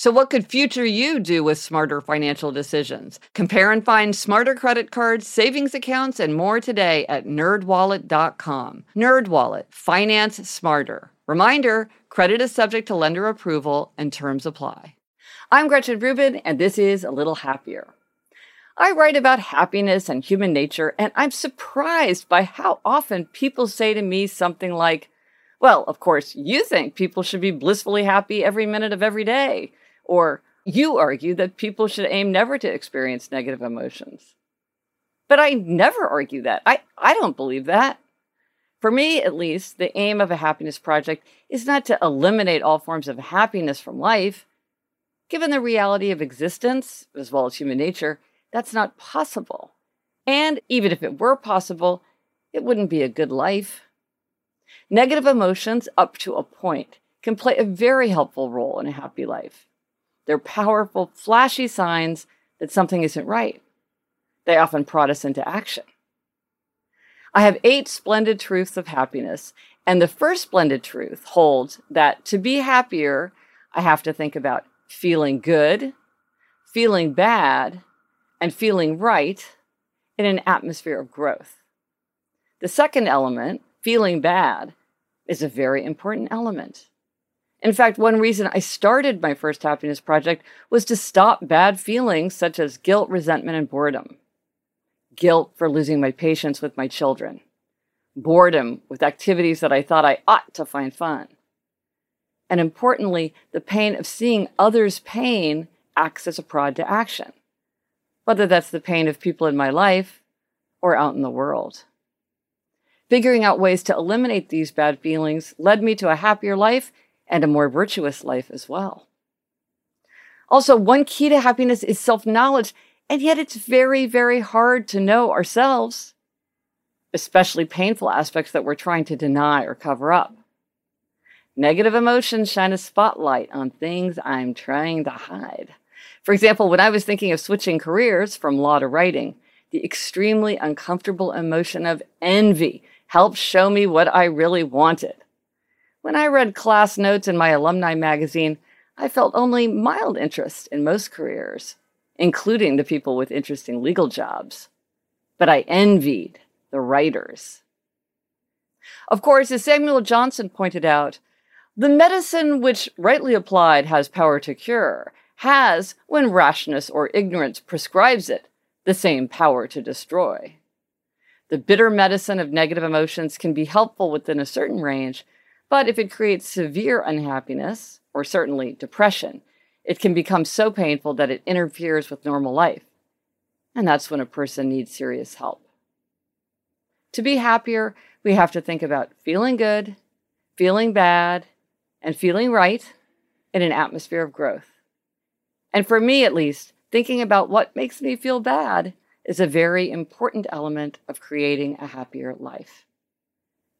So, what could future you do with smarter financial decisions? Compare and find smarter credit cards, savings accounts, and more today at nerdwallet.com. Nerdwallet, finance smarter. Reminder credit is subject to lender approval and terms apply. I'm Gretchen Rubin, and this is A Little Happier. I write about happiness and human nature, and I'm surprised by how often people say to me something like, Well, of course, you think people should be blissfully happy every minute of every day. Or you argue that people should aim never to experience negative emotions. But I never argue that. I, I don't believe that. For me, at least, the aim of a happiness project is not to eliminate all forms of happiness from life. Given the reality of existence, as well as human nature, that's not possible. And even if it were possible, it wouldn't be a good life. Negative emotions, up to a point, can play a very helpful role in a happy life. They're powerful, flashy signs that something isn't right. They often prod us into action. I have eight splendid truths of happiness, and the first splendid truth holds that to be happier, I have to think about feeling good, feeling bad, and feeling right in an atmosphere of growth. The second element, feeling bad, is a very important element. In fact, one reason I started my first happiness project was to stop bad feelings such as guilt, resentment, and boredom. Guilt for losing my patience with my children. Boredom with activities that I thought I ought to find fun. And importantly, the pain of seeing others' pain acts as a prod to action, whether that's the pain of people in my life or out in the world. Figuring out ways to eliminate these bad feelings led me to a happier life and a more virtuous life as well. Also, one key to happiness is self knowledge, and yet it's very, very hard to know ourselves, especially painful aspects that we're trying to deny or cover up. Negative emotions shine a spotlight on things I'm trying to hide. For example, when I was thinking of switching careers from law to writing, the extremely uncomfortable emotion of envy helped show me what I really wanted. When I read class notes in my alumni magazine, I felt only mild interest in most careers, including the people with interesting legal jobs. But I envied the writers. Of course, as Samuel Johnson pointed out, the medicine which, rightly applied, has power to cure, has, when rashness or ignorance prescribes it, the same power to destroy. The bitter medicine of negative emotions can be helpful within a certain range, but if it creates severe unhappiness, or certainly depression, it can become so painful that it interferes with normal life. And that's when a person needs serious help. To be happier, we have to think about feeling good, feeling bad, and feeling right in an atmosphere of growth. And for me, at least, thinking about what makes me feel bad is a very important element of creating a happier life.